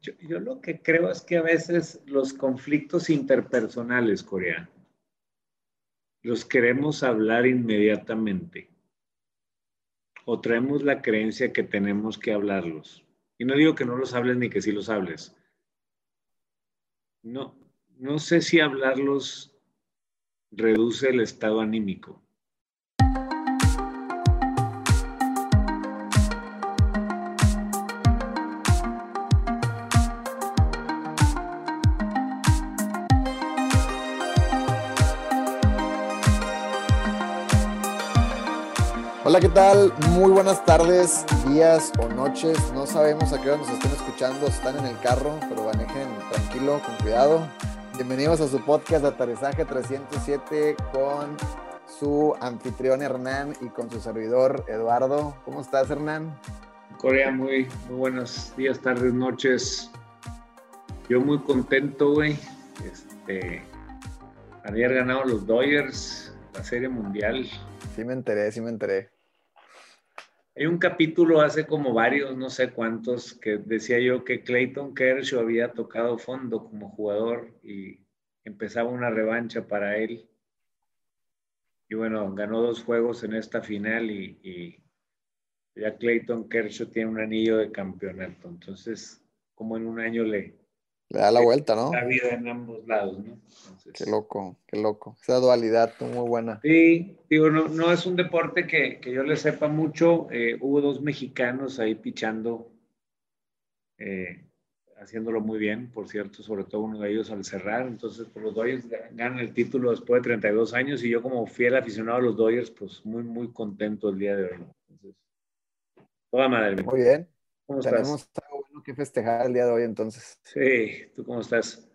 Yo, lo que creo es que a veces los conflictos interpersonales, Corea, los queremos hablar inmediatamente. O traemos la creencia que tenemos que hablarlos. Y no digo que no los hables ni que sí los hables. No, no sé si hablarlos reduce el estado anímico. Hola, ¿qué tal? Muy buenas tardes, días o noches. No sabemos a qué hora nos estén escuchando, están en el carro, pero manejen tranquilo, con cuidado. Bienvenidos a su podcast de Aterrizaje 307 con su anfitrión Hernán y con su servidor Eduardo. ¿Cómo estás, Hernán? Corea, muy, muy buenos días, tardes, noches. Yo muy contento, güey. Este, había ganado los Dodgers la Serie Mundial. Sí me enteré, sí me enteré. Hay un capítulo hace como varios, no sé cuántos, que decía yo que Clayton Kershaw había tocado fondo como jugador y empezaba una revancha para él. Y bueno, ganó dos juegos en esta final y, ya Clayton Kershaw tiene un anillo de campeonato. Entonces, como en un año le, le da la vuelta, ¿no? La vida en ambos lados, ¿no? qué loco, qué loco. Esa dualidad muy buena. Sí, digo, no, no es un deporte que, que yo le sepa mucho. Eh, hubo dos mexicanos ahí pichando, eh, haciéndolo muy bien, por cierto, sobre todo uno de ellos al cerrar. Entonces, pues, los Dodgers ganan el título después de 32 años y yo como fiel aficionado a los Dodgers, pues muy, muy contento el día de hoy. Entonces, toda madre. Muy bien. ¿Cómo Tenemos estás? Que festejar el día de hoy entonces. Sí, ¿tú cómo estás?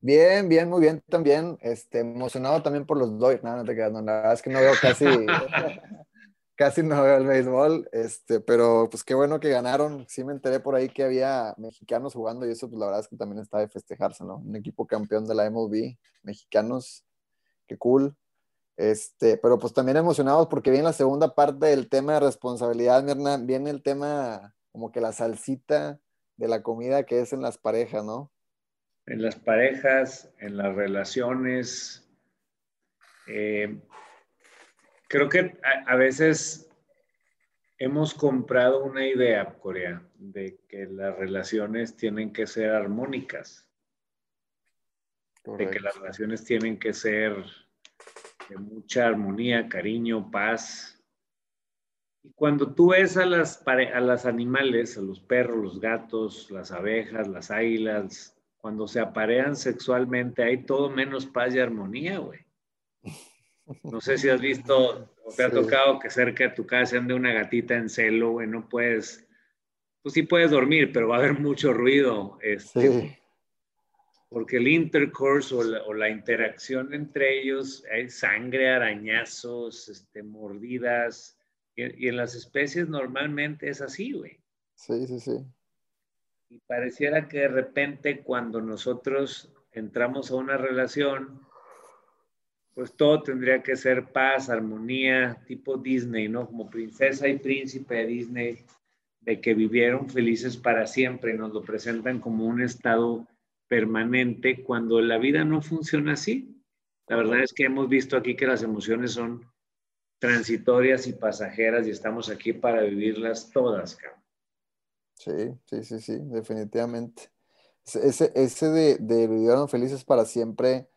Bien, bien, muy bien también. Este, emocionado también por los Dodgers. No, no te quedas, no, la verdad es que no veo casi, casi no veo el béisbol, este, pero pues qué bueno que ganaron. Sí me enteré por ahí que había mexicanos jugando y eso pues la verdad es que también está de festejarse, ¿no? Un equipo campeón de la MLB, mexicanos, qué cool. Este, pero pues también emocionados porque viene la segunda parte del tema de responsabilidad, Mirna, viene el tema como que la salsita de la comida que es en las parejas, ¿no? En las parejas, en las relaciones. Eh, creo que a, veces hemos comprado una idea, Corea, de que las relaciones tienen que ser armónicas. De que las relaciones tienen que ser de mucha armonía, cariño, paz, y cuando tú ves a las, a las animales, a los perros, los gatos, las abejas, las águilas, cuando se aparean sexualmente, hay todo menos paz y armonía, güey. No sé si has visto o te ha tocado que cerca de tu casa ande una gatita en celo, güey, no puedes, pues sí puedes dormir, pero va a haber mucho ruido. Este, Porque el intercourse o la, o la, interacción entre ellos, hay sangre, arañazos, este, mordidas, y, en las especies normalmente es así, güey. Sí, sí, sí. Y pareciera que de repente cuando nosotros entramos a una relación, pues todo tendría que ser paz, armonía, tipo Disney, ¿no? Como princesa y príncipe de Disney, de que vivieron felices para siempre, nos lo presentan como un estado permanente cuando la vida no funciona así. La verdad es que hemos visto aquí que las emociones son transitorias y pasajeras y estamos aquí para vivirlas todas, cabrón. Sí, sí, sí, sí, definitivamente. Ese, ese de, de vivieron felices para siempre,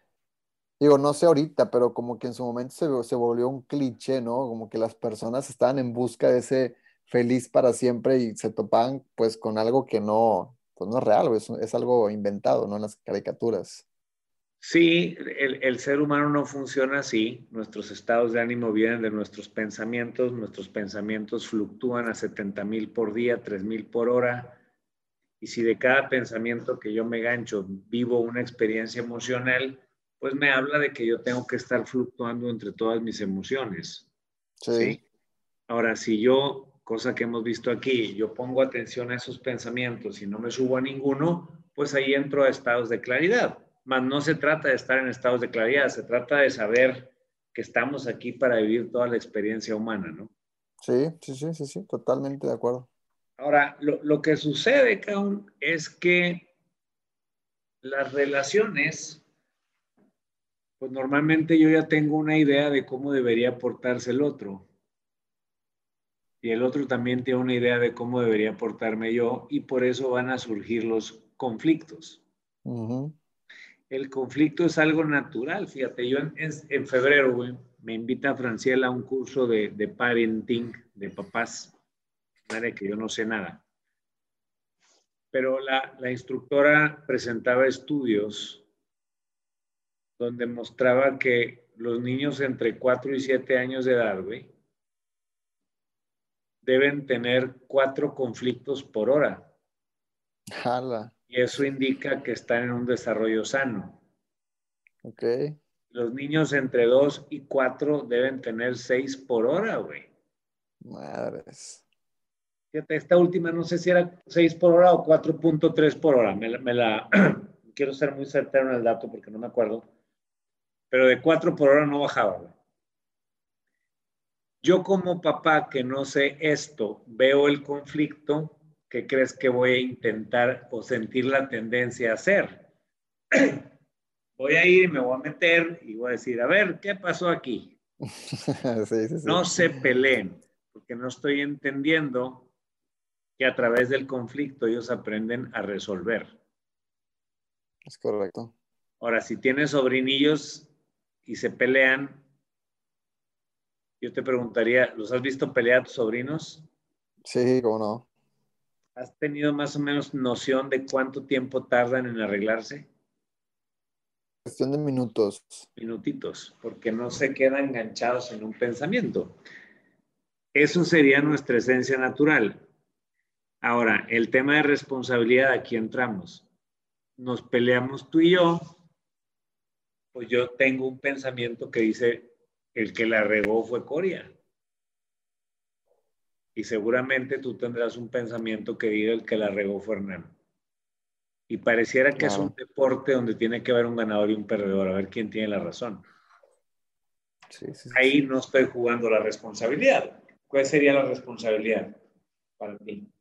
digo, no sé ahorita, pero como que en su momento se, se volvió un cliché, ¿no? Como que las personas estaban en busca de ese feliz para siempre y se topaban pues con algo que no, pues no es real, es, es algo inventado, ¿no? En las caricaturas. Sí, el, ser humano no funciona así. Nuestros estados de ánimo vienen de nuestros pensamientos. Nuestros pensamientos fluctúan a 70 mil por día, 3 mil por hora. Y si de cada pensamiento que yo me gancho vivo una experiencia emocional, pues me habla de que yo tengo que estar fluctuando entre todas mis emociones. ¿sí? Ahora, si yo, cosa que hemos visto aquí, yo pongo atención a esos pensamientos y no me subo a ninguno, pues ahí entro a estados de claridad mas no se trata de estar en estados de claridad, se trata de saber que estamos aquí para vivir toda la experiencia humana, ¿no? Sí, sí, sí, sí, sí, totalmente de acuerdo. Ahora, lo, que sucede, Kaun, es que las relaciones, pues normalmente yo ya tengo una idea de cómo debería portarse el otro. Y el otro también tiene una idea de cómo debería portarme yo y por eso van a surgir los conflictos. El conflicto es algo natural. Fíjate, yo en, febrero, me invita Franciela a un curso de, de parenting de papás de que yo no sé nada. Pero la, la instructora presentaba estudios donde mostraba que los niños entre 4 y 7 años de edad, güey, deben tener cuatro conflictos por hora. Jala. Y eso indica que están en un desarrollo sano. Ok. Los niños entre 2 y 4 deben tener 6 por hora, güey. Madres. Fíjate, esta última no sé si era 6 por hora o 4.3 por hora. Me la, quiero ser muy certero en el dato porque no me acuerdo. Pero de 4 por hora no bajaba. Yo como papá que no sé esto, veo el conflicto, ¿qué crees que voy a intentar o sentir la tendencia a hacer? voy a ir, me voy a meter y voy a decir, a ver, ¿qué pasó aquí? No se peleen, porque no estoy entendiendo que a través del conflicto ellos aprenden a resolver. Es correcto. Ahora, si tienes sobrinillos y se pelean, yo te preguntaría, ¿los has visto pelear a tus sobrinos? Sí, cómo no. ¿Has tenido más o menos noción de cuánto tiempo tardan en arreglarse? Cuestión de minutos. Minutitos, porque no se quedan enganchados en un pensamiento. Eso sería nuestra esencia natural. Ahora, el tema de responsabilidad, aquí entramos. Nos peleamos tú y yo, pues yo tengo un pensamiento que dice, el que la regó fue Coria. Y seguramente tú tendrás un pensamiento que diga el que la regó Hernán. Y pareciera que es un deporte donde tiene que haber un ganador y un perdedor, a ver quién tiene la razón. Ahí no estoy jugando la responsabilidad. ¿Cuál sería la responsabilidad para ti?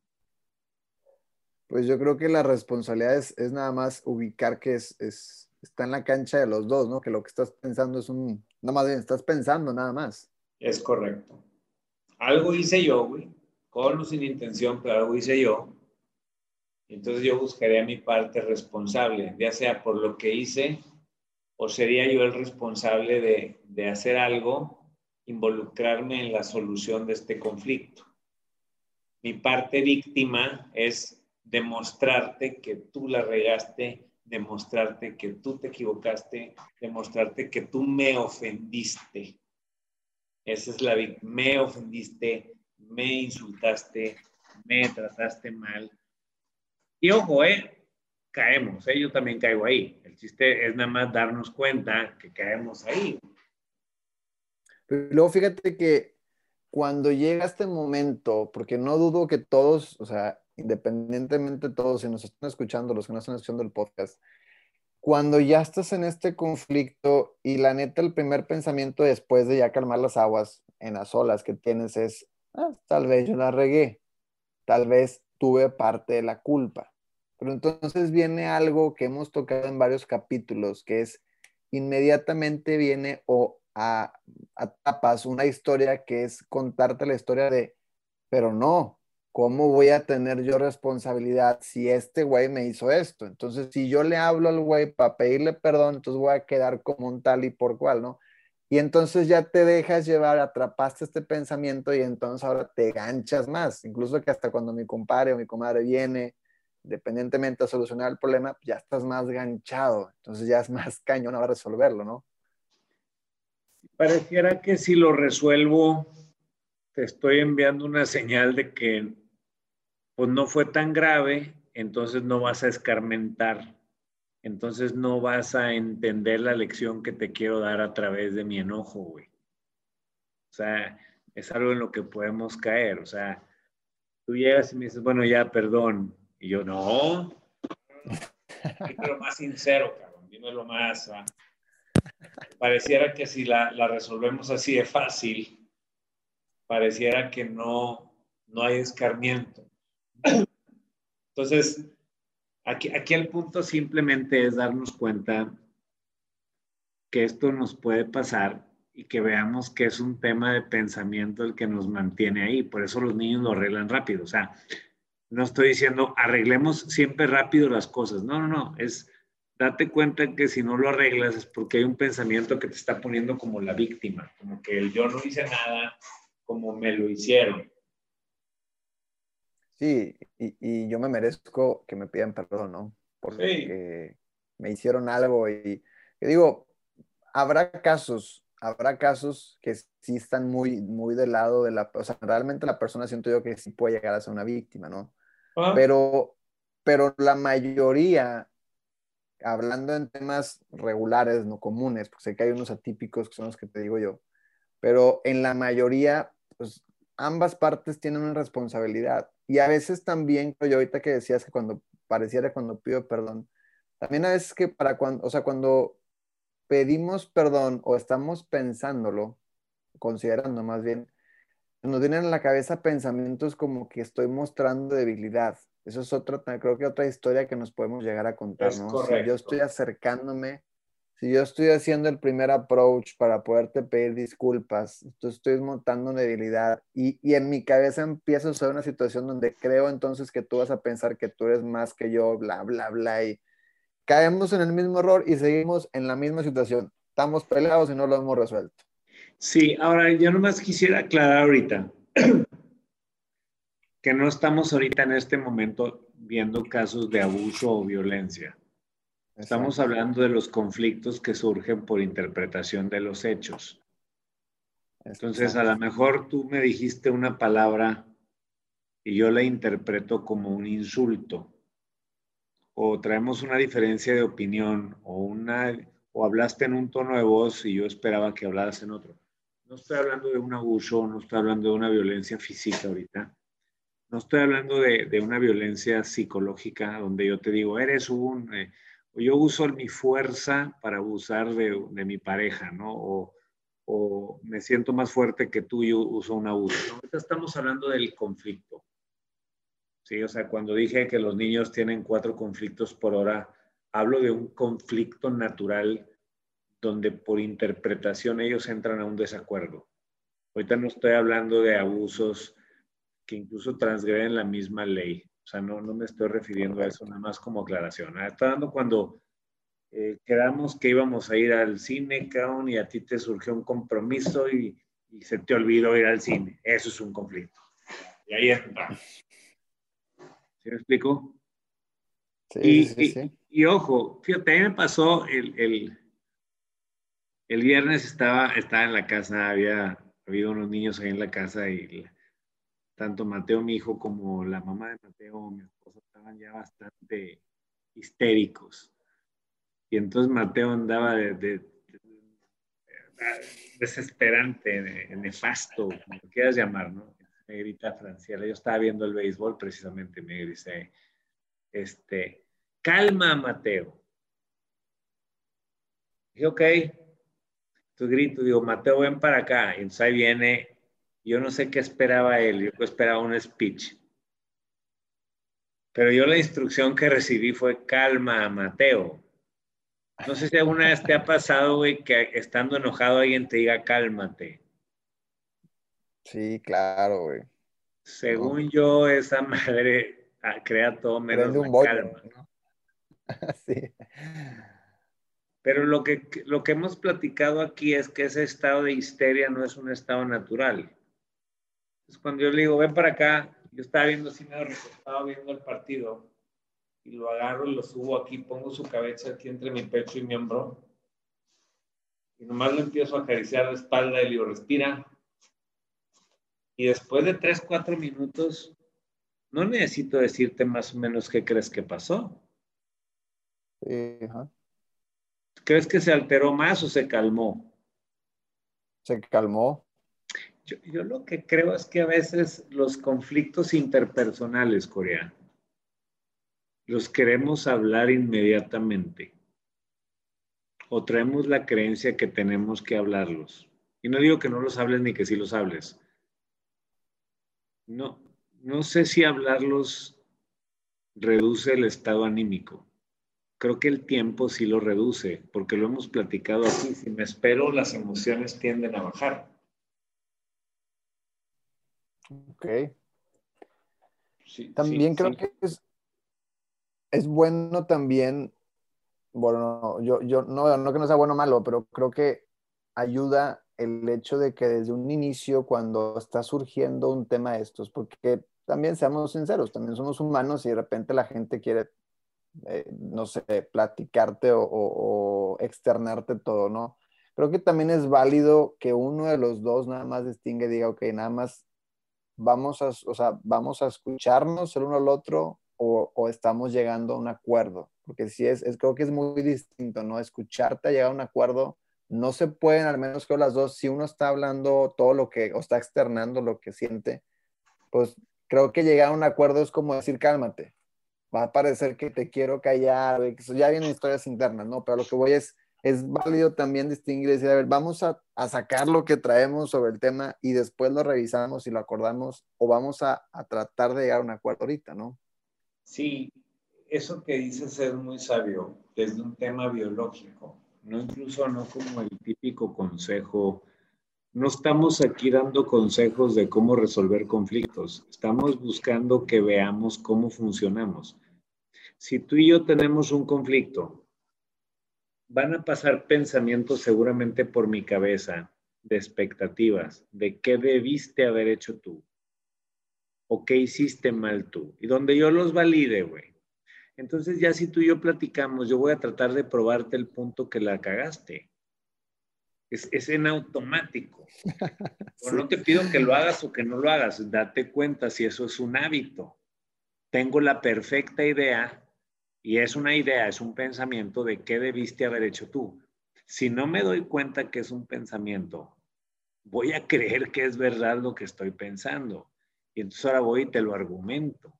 Pues yo creo que la responsabilidad es, nada más ubicar que es, está en la cancha de los dos, ¿no? Que lo que estás pensando es un, nada más bien, estás pensando nada más. Es correcto. Algo hice yo, güey, con o sin intención, pero algo hice yo. Entonces yo buscaría mi parte responsable, ya sea por lo que hice o sería yo el responsable de, de hacer algo, involucrarme en la solución de este conflicto. Mi parte víctima es demostrarte que tú la regaste, demostrarte que tú te equivocaste, demostrarte que tú me ofendiste. Esa es la me ofendiste, me insultaste, me trataste mal. Y ojo, eh, caemos, eh, yo también caigo ahí. El chiste es nada más darnos cuenta que caemos ahí. luego fíjate que cuando llega este momento, porque no dudo que todos, o sea, independientemente de todos, si nos están escuchando, los que no están escuchando el podcast, cuando ya estás en este conflicto y la neta el primer pensamiento después de ya calmar las aguas en las olas que tienes es, ah, tal vez yo la regué, tal vez tuve parte de la culpa. Pero entonces viene algo que hemos tocado en varios capítulos, que es inmediatamente viene o a, a tapas una historia que es contarte la historia de, pero no, ¿cómo voy a tener yo responsabilidad si este güey me hizo esto? Entonces, si yo le hablo al güey para pedirle perdón, entonces voy a quedar como un tal y por cual, ¿no? Y entonces ya te dejas llevar, atrapaste este pensamiento y entonces ahora te ganchas más. Incluso que hasta cuando mi compadre o mi comadre viene, independientemente a solucionar el problema, ya estás más ganchado. Entonces ya es más cañón a resolverlo, ¿no? Pareciera que si lo resuelvo, te estoy enviando una señal de que pues no fue tan grave, entonces no vas a escarmentar, entonces no vas a entender la lección que te quiero dar a través de mi enojo, güey. O sea, es algo en lo que podemos caer, o sea, tú llegas y me dices, bueno, ya, perdón, y yo, no, lo más sincero, cabrón, dime lo más. Pareciera que si la, la resolvemos así de fácil, pareciera que no, no hay escarmiento. Entonces, aquí, el punto simplemente es darnos cuenta que esto nos puede pasar y que veamos que es un tema de pensamiento el que nos mantiene ahí. Por eso los niños lo arreglan rápido. O sea, no estoy diciendo arreglemos siempre rápido las cosas. No, no, no. Es date cuenta que si no lo arreglas es porque hay un pensamiento que te está poniendo como la víctima, como que el yo no hice nada, como me lo hicieron. Sí, y, yo me merezco que me pidan perdón, ¿no? Porque me hicieron algo y, y digo, habrá casos, habrá casos que sí están muy, muy del lado de la, o sea, realmente la persona siento yo que sí puede llegar a ser una víctima, ¿no? Pero, pero la mayoría, hablando en temas regulares, no comunes, porque sé que hay unos atípicos que son los que te digo yo, pero en la mayoría, pues ambas partes tienen una responsabilidad. Y a veces también, yo ahorita que decías que cuando pareciera cuando pido perdón, también a veces que para cuando, o sea, cuando pedimos perdón o estamos pensándolo, considerando más bien, nos vienen a la cabeza pensamientos como que estoy mostrando debilidad. Eso es otra, creo que otra historia que nos podemos llegar a contar, ¿no? Yo estoy acercándome, si yo estoy haciendo el primer approach para poderte pedir disculpas, tú estoy montando debilidad y, y en mi cabeza empiezo a ser una situación donde creo entonces que tú vas a pensar que tú eres más que yo, bla, bla, bla, y caemos en el mismo error y seguimos en la misma situación. Estamos peleados y no lo hemos resuelto. Sí, ahora yo nomás quisiera aclarar ahorita que no estamos ahorita en este momento viendo casos de abuso o violencia. Estamos hablando de los conflictos que surgen por interpretación de los hechos. Entonces, a lo mejor tú me dijiste una palabra y yo la interpreto como un insulto o traemos una diferencia de opinión o una o hablaste en un tono de voz y yo esperaba que hablaras en otro. No estoy hablando de un abuso, no estoy hablando de una violencia física ahorita. No estoy hablando de, de una violencia psicológica donde yo te digo, eres un... Eh, yo uso mi fuerza para abusar de, mi pareja, ¿no? O, me siento más fuerte que tú y uso un abuso. Ahorita estamos hablando del conflicto. Sí, o sea, cuando dije que los niños tienen cuatro conflictos por hora, hablo de un conflicto natural donde por interpretación ellos entran a un desacuerdo. Ahorita no estoy hablando de abusos que incluso transgreden la misma ley. O sea, no, no me estoy refiriendo a eso, nada más como aclaración. ¿eh? Estoy hablando cuando eh, quedamos que íbamos a ir al cine, Caon, y a ti te surgió un compromiso y, y se te olvidó ir al cine. Eso es un conflicto. Y ahí está. ¿Sí me explico? Sí, y, sí, sí. Y, ojo, fíjate, a mí me pasó el, el, el, viernes estaba, estaba en la casa, había habido unos niños ahí en la casa y tanto Mateo, mi hijo, como la mamá de Mateo, mi esposa, estaban ya bastante histéricos. Y entonces Mateo andaba de, de, desesperante, nefasto, como quieras llamar, ¿no? me grita Franciela, yo estaba viendo el béisbol precisamente, me dice, este, calma Mateo. Dije, ok, tu grito, digo, Mateo, ven para acá. Y entonces ahí viene, yo no sé qué esperaba él, yo esperaba un speech. Pero yo la instrucción que recibí fue calma, Mateo. No sé si alguna vez te ha pasado, güey, que estando enojado alguien te diga cálmate. Sí, claro, güey. Según yo, esa madre ah, crea todo menos la calma. sí. Pero lo que, lo que hemos platicado aquí es que ese estado de histeria no es un estado natural. Es cuando yo le digo, ven para acá, yo estaba viendo así medio estaba viendo el partido y lo agarro y lo subo aquí, pongo su cabeza aquí entre mi pecho y mi hombro y nomás lo empiezo a acariciar la espalda y le digo, respira, y después de tres, cuatro minutos, no necesito decirte más o menos qué crees que pasó. ¿Crees que se alteró más o se calmó? Se calmó. Yo, lo que creo es que a veces los conflictos interpersonales, Corea, los queremos hablar inmediatamente. O traemos la creencia que tenemos que hablarlos. Y no digo que no los hables ni que sí los hables. No, no sé si hablarlos reduce el estado anímico. Creo que el tiempo sí lo reduce, porque lo hemos platicado aquí. Si me espero, las emociones tienden a bajar. Ok. también creo que es, es bueno también, bueno, yo, yo no, no que no sea bueno o malo, pero creo que ayuda el hecho de que desde un inicio, cuando está surgiendo un tema de estos, porque también seamos sinceros, también somos humanos y de repente la gente quiere, eh, no sé, platicarte o, externarte todo, ¿no? Creo que también es válido que uno de los dos nada más distingue y diga, ok, nada más vamos a, o sea, vamos a escucharnos el uno al otro o, estamos llegando a un acuerdo, porque sí es, es, creo que es muy distinto, ¿no? Escucharte a llegar a un acuerdo, no se pueden, al menos que las dos, si uno está hablando todo lo que, o está externando lo que siente, pues creo que llegar a un acuerdo es como decir, cálmate. Va a parecer que te quiero callar, ya vienen historias internas, ¿no? Pero lo que voy es, es válido también distinguir y decir, a ver, vamos a, sacar lo que traemos sobre el tema y después lo revisamos y lo acordamos o vamos a, a tratar de llegar a un acuerdo ahorita, ¿no? Sí, eso que dices es muy sabio desde un tema biológico, no incluso no como el típico consejo no estamos aquí dando consejos de cómo resolver conflictos, estamos buscando que veamos cómo funcionamos. Si tú y yo tenemos un conflicto, van a pasar pensamientos seguramente por mi cabeza de expectativas, de qué debiste haber hecho tú o qué hiciste mal tú. Y donde yo los valide, güey. Entonces ya si tú y yo platicamos, yo voy a tratar de probarte el punto que la cagaste es, en automático. no te pido que lo hagas o que no lo hagas, date cuenta si eso es un hábito. Tengo la perfecta idea y es una idea, es un pensamiento de qué debiste haber hecho tú. Si no me doy cuenta que es un pensamiento, voy a creer que es verdad lo que estoy pensando. Y entonces ahora voy y te lo argumento.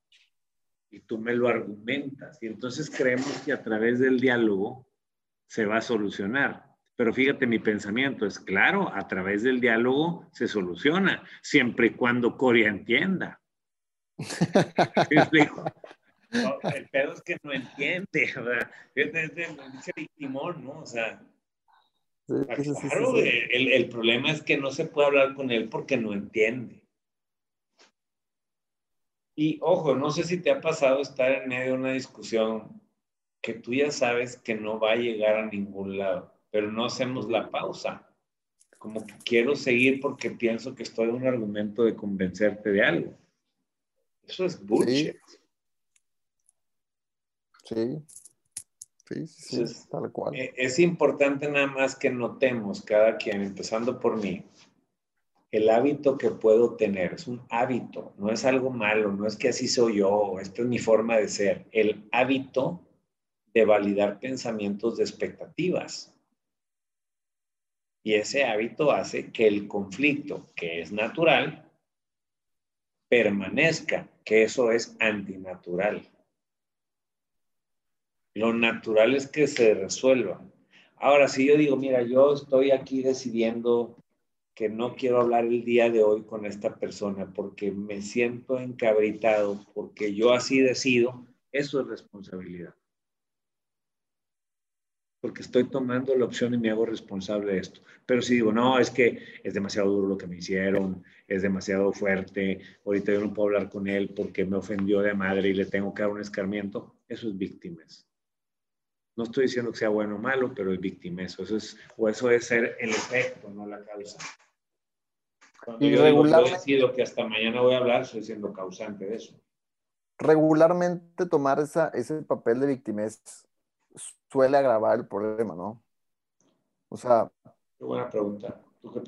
Y tú me lo argumentas. Y entonces creemos que a través del diálogo se va a solucionar. Pero fíjate, mi pensamiento es claro, a través del diálogo se soluciona, siempre y cuando Coria entienda. el pedo es que no entiende, ¿verdad? Dice Timón, ¿no? O sea, claro, el, el problema es que no se puede hablar con él porque no entiende. Y ojo, no sé si te ha pasado estar en medio de una discusión que tú ya sabes que no va a llegar a ningún lado pero no hacemos la pausa. Como que quiero seguir porque pienso que estoy en un argumento de convencerte de algo. Eso es bullshit. Sí. Sí, sí, tal cual. E, es importante nada más que notemos cada quien, empezando por mí, el hábito que puedo tener. Es un hábito, no es algo malo, no es que así soy yo, esta es mi forma de ser. El hábito de validar pensamientos de expectativas. Y ese hábito hace que el conflicto, que es natural, permanezca, que eso es antinatural. Lo natural es que se resuelva. Ahora, si yo digo, mira, yo estoy aquí decidiendo que no quiero hablar el día de hoy con esta persona porque me siento encabritado, porque yo así decido, eso es responsabilidad porque estoy tomando la opción y me hago responsable de esto. Pero si digo, no, es que es demasiado duro lo que me hicieron, es demasiado fuerte, ahorita yo no puedo hablar con él porque me ofendió de madre y le tengo que dar un escarmiento, eso es víctimas. No estoy diciendo que sea bueno o malo, pero es víctima. Eso es, o eso es ser el efecto, no la causa. Cuando y yo decido que hasta mañana voy a hablar, estoy siendo causante de eso. Regularmente tomar esa, ese papel de víctimas suele agravar el problema, ¿no? O sea... Qué buena pregunta.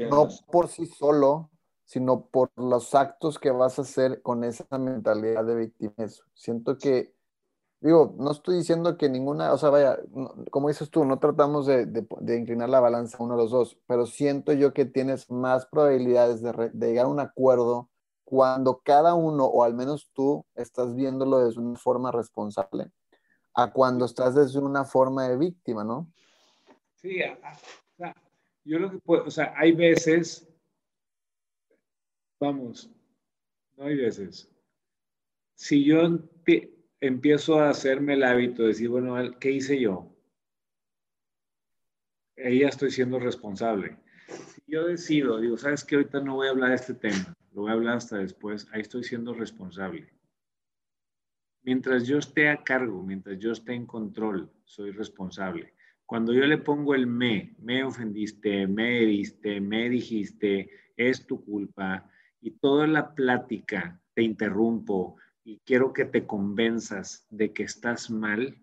No por sí solo, sino por los actos que vas a hacer con esa mentalidad de víctimas. Siento que, digo, no estoy diciendo que ninguna, o sea, vaya, como dices tú, no tratamos de, de, inclinar la balanza uno de los dos, pero siento yo que tienes más probabilidades de, de llegar a un acuerdo cuando cada uno, o al menos tú, estás viéndolo desde una forma responsable a cuando estás desde una forma de víctima, ¿no? Sí, yo lo que puedo, o sea, hay veces, vamos, no hay veces, si yo empiezo a hacerme el hábito de decir, bueno, ¿qué hice yo? Ya estoy siendo responsable. Si yo decido, digo, ¿sabes qué? Ahorita no voy a hablar de este tema, lo voy a hablar hasta después, ahí estoy siendo responsable. Mientras yo esté a cargo, mientras yo esté en control, soy responsable. Cuando yo le pongo el me, me ofendiste, me heriste, me dijiste, es tu culpa, y toda la plática te interrumpo y quiero que te convenzas de que estás mal,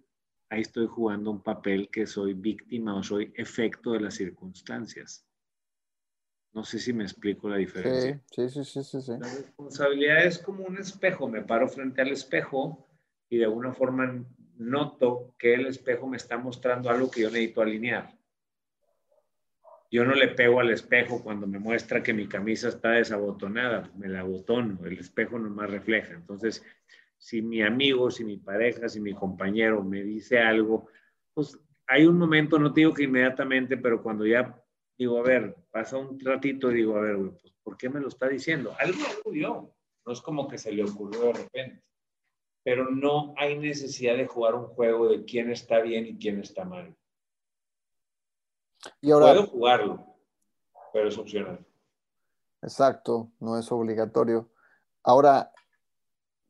ahí estoy jugando un papel que soy víctima o soy efecto de las circunstancias. No sé si me explico la diferencia. Sí, sí, sí, sí, sí. La responsabilidad es como un espejo. Me paro frente al espejo y de alguna forma noto que el espejo me está mostrando algo que yo necesito alinear. Yo no le pego al espejo cuando me muestra que mi camisa está desabotonada, me la abotono, el espejo no más refleja. Entonces, si mi amigo, si mi pareja, si mi compañero me dice algo, pues hay un momento, no digo que inmediatamente, pero cuando ya digo, a ver, pasa un ratito, digo, a ver, pues, ¿por qué me lo está diciendo? Algo ocurrió, no es como que se le ocurrió de repente pero no hay necesidad de jugar un juego de quién está bien y quién está mal. Y ahora, Puedo jugarlo, pero es opcional. Exacto, no es obligatorio. Ahora,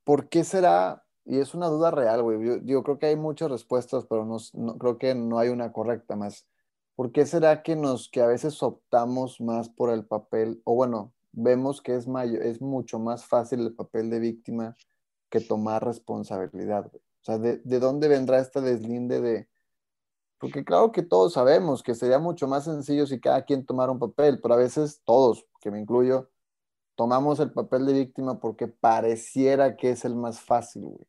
¿por qué será? Y es una duda real, güey. Yo, creo que hay muchas respuestas, pero no, creo que no hay una correcta más. ¿Por qué será que nos, que a veces optamos más por el papel, o bueno, vemos que es, mayor, es mucho más fácil el papel de víctima que tomar responsabilidad, O sea, ¿de, dónde vendrá este deslinde de...? Porque claro que todos sabemos que sería mucho más sencillo si cada quien tomara un papel, pero a veces todos, que me incluyo, tomamos el papel de víctima porque pareciera que es el más fácil, güey.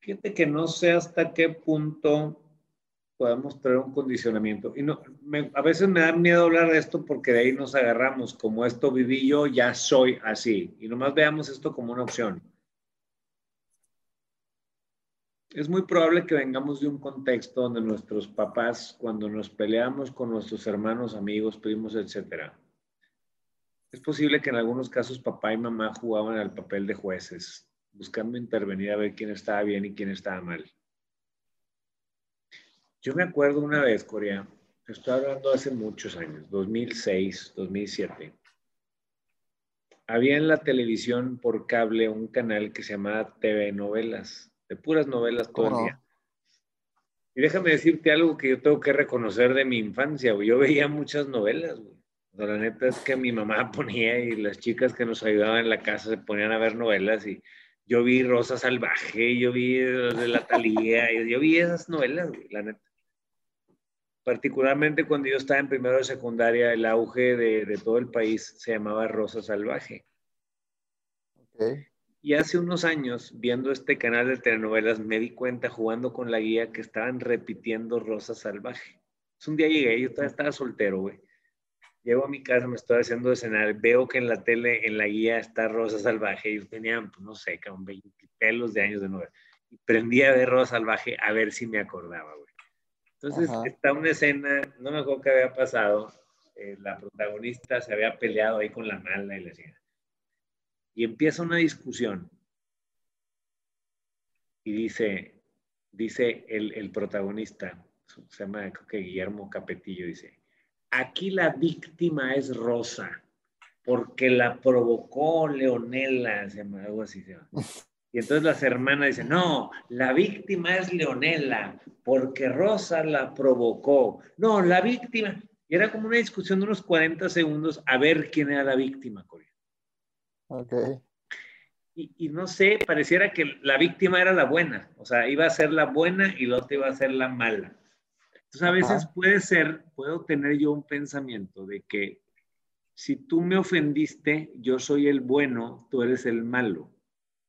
Fíjate que no sé hasta qué punto podemos traer un condicionamiento. Y no, a veces me da miedo hablar de esto porque de ahí nos agarramos. Como esto viví yo, ya soy así. Y nomás veamos esto como una opción es muy probable que vengamos de un contexto donde nuestros papás, cuando nos peleamos con nuestros hermanos, amigos, primos, etcétera, es posible que en algunos casos papá y mamá jugaban al papel de jueces, buscando intervenir a ver quién estaba bien y quién estaba mal. Yo me acuerdo una vez, Corea, estoy hablando hace muchos años, 2006, 2007. Había en la televisión por cable un canal que se llamaba TV Novelas de puras novelas todo el día. Y déjame decirte algo que yo tengo que reconocer de mi infancia, Yo veía muchas novelas, güey. la neta es que mi mamá ponía y las chicas que nos ayudaban en la casa se ponían a ver novelas y yo vi Rosa Salvaje, yo vi de la Talía, yo vi esas novelas, güey, la neta. Particularmente cuando yo estaba en primero de secundaria, el auge de, de todo el país se llamaba Rosa Salvaje. Okay. Y hace unos años, viendo este canal de telenovelas, me di cuenta jugando con la guía que estaban repitiendo Rosa Salvaje. Un día llegué, yo todavía estaba soltero, güey. Llego a mi casa, me estoy haciendo de cenar, veo que en la tele, en la guía está Rosa Salvaje. Y yo tenía, pues, no sé, como 20 pelos de años de novela. Y prendí a ver Rosa Salvaje a ver si me acordaba, güey. Entonces está una escena, no me acuerdo qué había pasado. Eh, la protagonista se había peleado ahí con la mala y le decía, y empieza una discusión. Y dice, dice el, protagonista, se llama que Guillermo Capetillo, dice, aquí la víctima es Rosa, porque la provocó Leonela, se llama algo así. Y entonces las hermanas dicen, no, la víctima es Leonela, porque Rosa la provocó. No, la víctima. Y era como una discusión de unos 40 segundos a ver quién era la víctima, Corea. Ok. Y, no sé, pareciera que la víctima era la buena, o sea, iba a ser la buena y la otra iba a ser la mala. Entonces, a veces puede ser, puedo tener yo un pensamiento de que si tú me ofendiste, yo soy el bueno, tú eres el malo.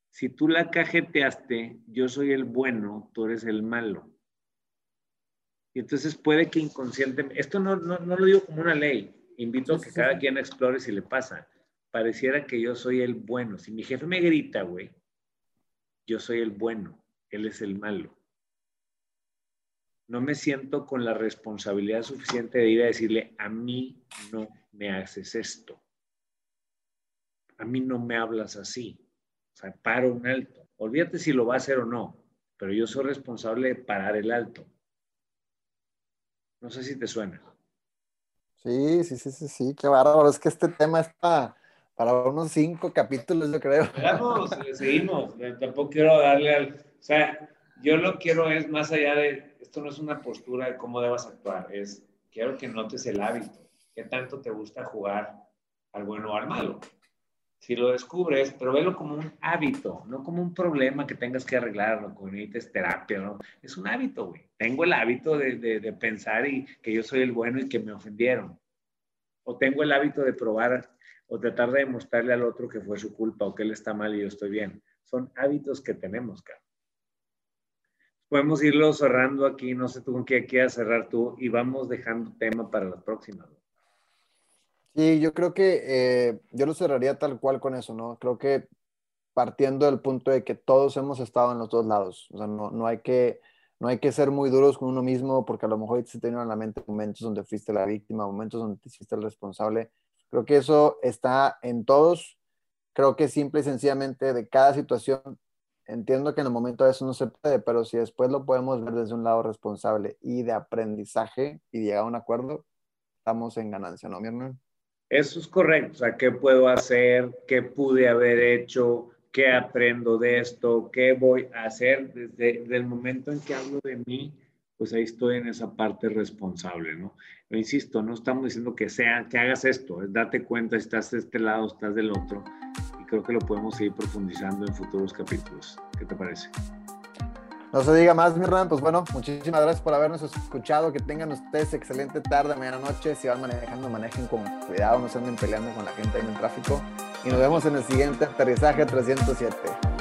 Si tú la cajeteaste, yo soy el bueno, tú eres el malo. Y entonces puede que inconscientemente, esto no, no, no lo digo como una ley, invito a que cada quien explore si le pasa pareciera que yo soy el bueno. Si mi jefe me grita, güey, yo soy el bueno, él es el malo. No me siento con la responsabilidad suficiente de ir a decirle, a mí no me haces esto. A mí no me hablas así. O sea, paro un alto. Olvídate si lo va a hacer o no, pero yo soy responsable de parar el alto. No sé si te suena. Sí, sí, sí, sí, sí, qué bárbaro. Es que este tema está para unos cinco capítulos, yo creo. Vamos, seguimos. Tampoco quiero darle al. O sea, yo lo quiero es más allá de. Esto no es una postura de cómo debas actuar, es quiero que notes el hábito. ¿Qué tanto te gusta jugar al bueno o al malo? Si lo descubres, pero velo como un hábito, no como un problema que tengas que arreglar o que necesites terapia, ¿no? Es un hábito, güey. Tengo el hábito de, de, de pensar y que yo soy el bueno y que me ofendieron. O tengo el hábito de probar o tratar de demostrarle al otro que fue su culpa o que él está mal y yo estoy bien. Son hábitos que tenemos, cara. Podemos irlo cerrando aquí, no sé tú con qué quieras cerrar tú y vamos dejando tema para las próximas. Sí, yo creo que eh, yo lo cerraría tal cual con eso, ¿no? Creo que partiendo del punto de que todos hemos estado en los dos lados, o sea, no, no hay que no hay que ser muy duros con uno mismo porque a lo mejor se te vienen a la mente momentos donde fuiste la víctima, momentos donde te hiciste el responsable. Creo que eso está en todos. Creo que simple y sencillamente de cada situación, entiendo que en el momento de eso no se puede, pero si después lo podemos ver desde un lado responsable y de aprendizaje y llegar a un acuerdo, estamos en ganancia, ¿no, mi hermano? Eso es correcto. O sea, ¿qué puedo hacer? ¿Qué pude haber hecho? ¿Qué aprendo de esto? ¿Qué voy a hacer? Desde, el momento en que hablo de mí, pues ahí estoy en esa parte responsable, ¿no? Pero insisto, no estamos diciendo que sea, que hagas esto, es date cuenta estás de este lado, estás del otro, y creo que lo podemos seguir profundizando en futuros capítulos. ¿Qué te parece? No se diga más, mi Hernán. Pues bueno, muchísimas gracias por habernos escuchado. Que tengan ustedes excelente tarde, mañana noche. Si van manejando, manejen con cuidado, no se anden peleando con la gente ahí en el tráfico. Y nos vemos en el siguiente aterrizaje 307.